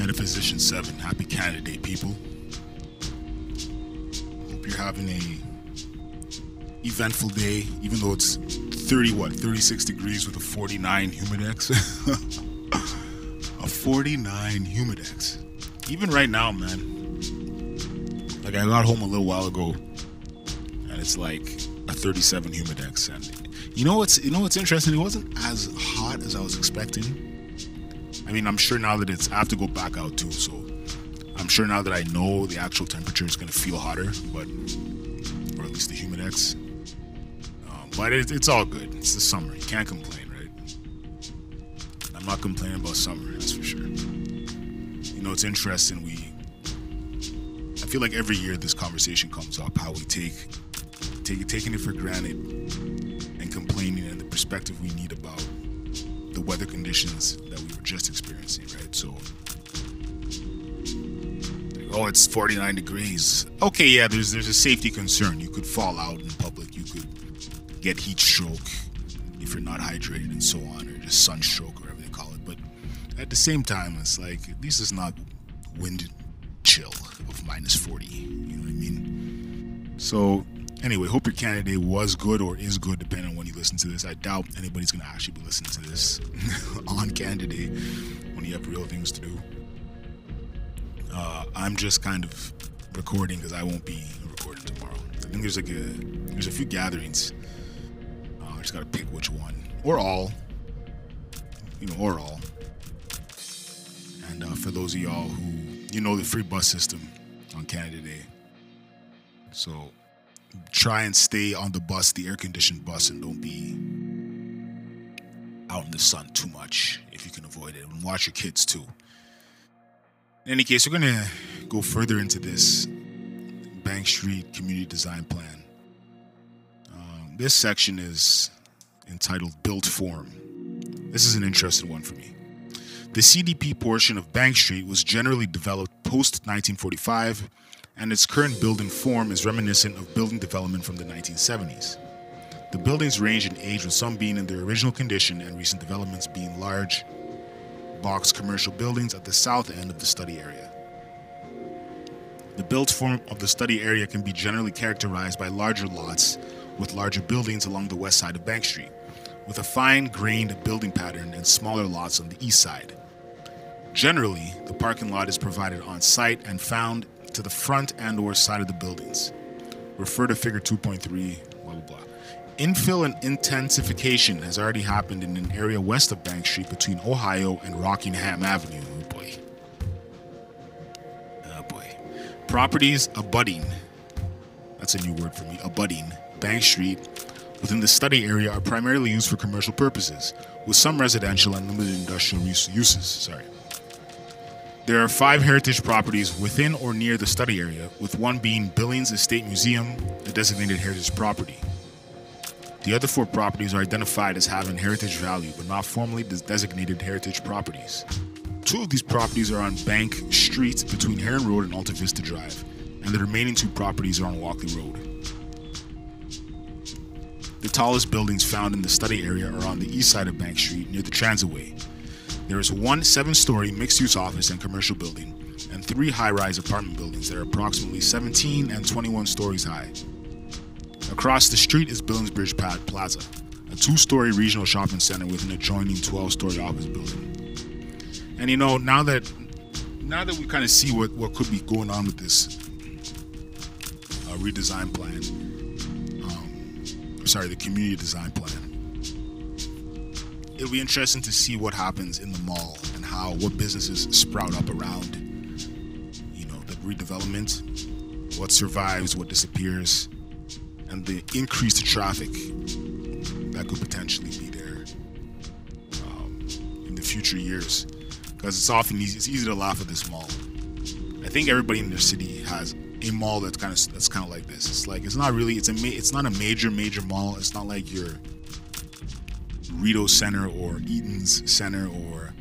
Metaphysician 7. Happy Canada Day, people. Hope you're having a eventful day, even though it's 30, what, 36 degrees with a 49 humidex. a 49 humidex. Even right now, man. Like, I got home a little while ago, and it's like a 37 humidex. And you know what's, you know what's interesting? It wasn't as hot as I was expecting I mean, I'm sure now that it's, I have to go back out too, so I'm sure now that I know the actual temperature is going to feel hotter, but, or at least the humidex. Um, but it, it's all good. It's the summer. You can't complain, right? I'm not complaining about summer, that's for sure. You know, it's interesting. We, I feel like every year this conversation comes up how we take, take it taking it for granted and complaining and the perspective we need about the weather conditions that we were just experiencing, right? So, oh, it's 49 degrees. Okay, yeah, there's there's a safety concern. You could fall out in public. You could get heat stroke if you're not hydrated and so on, or just sunstroke, or whatever they call it. But at the same time, it's like at least it's not wind chill of minus 40. You know what I mean? So Anyway, hope your Canada Day was good or is good, depending on when you listen to this. I doubt anybody's going to actually be listening to this on Canada Day when you have real things to do. Uh, I'm just kind of recording because I won't be recording tomorrow. I think there's like a there's a few gatherings. Uh, I just gotta pick which one or all, you know, or all. And uh, for those of y'all who you know the free bus system on Canada Day, so try and stay on the bus, the air conditioned bus, and don't be out in the sun too much if you can avoid it. And watch your kids too. In any case, we're going to go further into this Bank Street Community Design Plan. Um, this section is entitled Built Form. This is an interesting one for me. The CDP portion of Bank Street was generally developed post 1945 and its current building form is reminiscent of building development from the 1970s. The buildings range in age, with some being in their original condition and recent developments being large, box commercial buildings at the south end of the study area. The built form of the study area can be generally characterized by larger lots with larger buildings along the west side of Bank Street, with a fine grained building pattern and smaller lots on the east side. Generally, the parking lot is provided on site and found to the front and or side of the buildings. Refer to figure 2.3, blah, blah, blah. Infill and intensification has already happened in an area west of Bank Street between Ohio and Rockingham Avenue. Oh boy. Oh boy. Properties abutting, that's a new word for me, abutting Bank Street within the study area are primarily used for commercial purposes, with some residential and limited industrial uses. Sorry. There are five heritage properties within or near the study area, with one being Billings Estate Museum, a designated heritage property. The other four properties are identified as having heritage value, but not formally designated heritage properties. Two of these properties are on Bank Street between Heron Road and Alta Vista Drive, and the remaining two properties are on Walkley Road. The tallest buildings found in the study area are on the east side of Bank Street near the Transitway, there is one seven story mixed use office and commercial building, and three high rise apartment buildings that are approximately 17 and 21 stories high. Across the street is Billingsbridge Pad Plaza, a two story regional shopping center with an adjoining 12 story office building. And you know, now that now that we kind of see what, what could be going on with this uh, redesign plan, um, sorry, the community design plan, it'll be interesting to see what happens in the mall and how what businesses sprout up around you know the redevelopment what survives what disappears and the increased traffic that could potentially be there um, in the future years. Because it's often easy it's easy to laugh at this mall. I think everybody in their city has a mall that's kind of that's kind of like this. It's like it's not really it's a it's not a major major mall. It's not like your Rideau Center or Eaton's Center or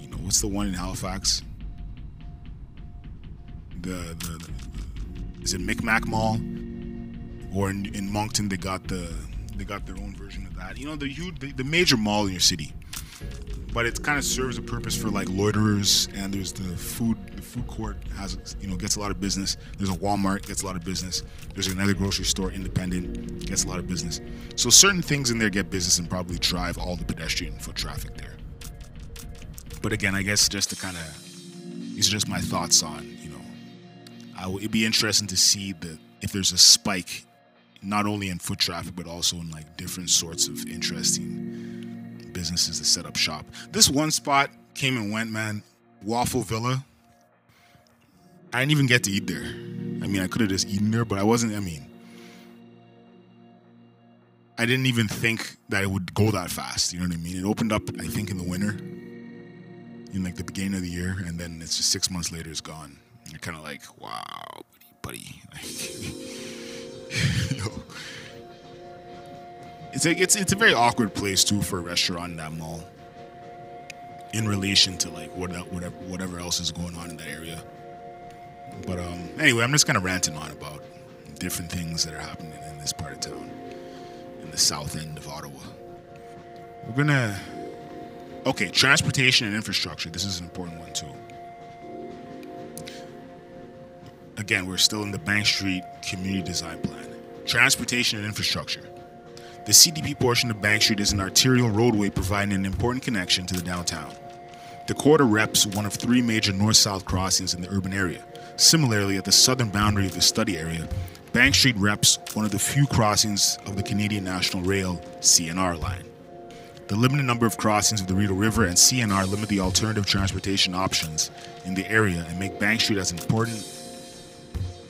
you know what's the one in Halifax? The the, the is it Micmac Mall? Or in, in Moncton they got the they got their own version of that. You know the huge the, the major mall in your city. But it kind of serves a purpose for like loiterers. And there's the food. The food court has you know gets a lot of business. There's a Walmart gets a lot of business. There's another grocery store, independent, gets a lot of business. So certain things in there get business and probably drive all the pedestrian foot traffic there. But again, I guess just to kind of these are just my thoughts on you know, I w- it'd be interesting to see the if there's a spike not only in foot traffic but also in like different sorts of interesting businesses to set up shop. This one spot came and went, man. Waffle Villa. I didn't even get to eat there. I mean, I could have just eaten there, but I wasn't. I mean, I didn't even think that it would go that fast. You know what I mean? It opened up, I think, in the winter, in like the beginning of the year, and then it's just six months later, it's gone. You're kind of like, wow, buddy, buddy. Yo. It's like it's it's a very awkward place too for a restaurant in that mall. In relation to like what whatever whatever else is going on in that area. But um anyway, I'm just kind of ranting on about different things that are happening in this part of town, in the south end of Ottawa. We're gonna okay, transportation and infrastructure. This is an important one too. Again, we're still in the Bank Street Community Design Plan. Transportation and infrastructure. The CDP portion of Bank Street is an arterial roadway providing an important connection to the downtown. The corridor reps one of three major north south crossings in the urban area. Similarly, at the southern boundary of the study area, Bank Street reps one of the few crossings of the Canadian National Rail CNR line. The limited number of crossings of the Rideau River and CNR limit the alternative transportation options in the area and make Bank Street as important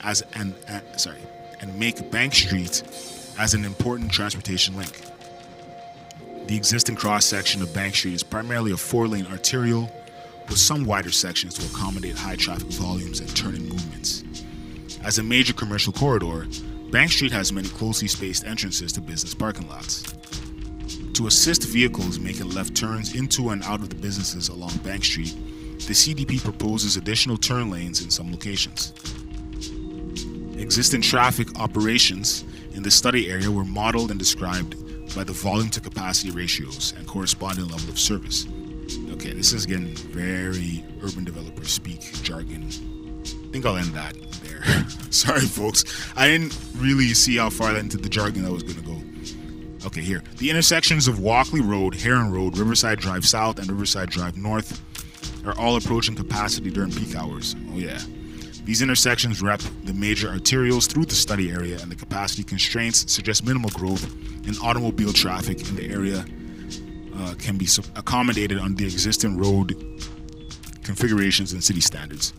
as an sorry and make Bank Street as an important transportation link. The existing cross section of Bank Street is primarily a four lane arterial with some wider sections to accommodate high traffic volumes and turning movements. As a major commercial corridor, Bank Street has many closely spaced entrances to business parking lots. To assist vehicles making left turns into and out of the businesses along Bank Street, the CDP proposes additional turn lanes in some locations. Existing traffic operations in the study area were modeled and described by the volume to capacity ratios and corresponding level of service. Okay, this is getting very urban developer speak jargon. I think I'll end that there. Sorry, folks. I didn't really see how far into the jargon I was going to go. Okay, here. The intersections of Walkley Road, Heron Road, Riverside Drive South, and Riverside Drive North are all approaching capacity during peak hours. Oh, yeah. These intersections wrap the major arterials through the study area, and the capacity constraints suggest minimal growth in automobile traffic in the area uh, can be accommodated on the existing road configurations and city standards.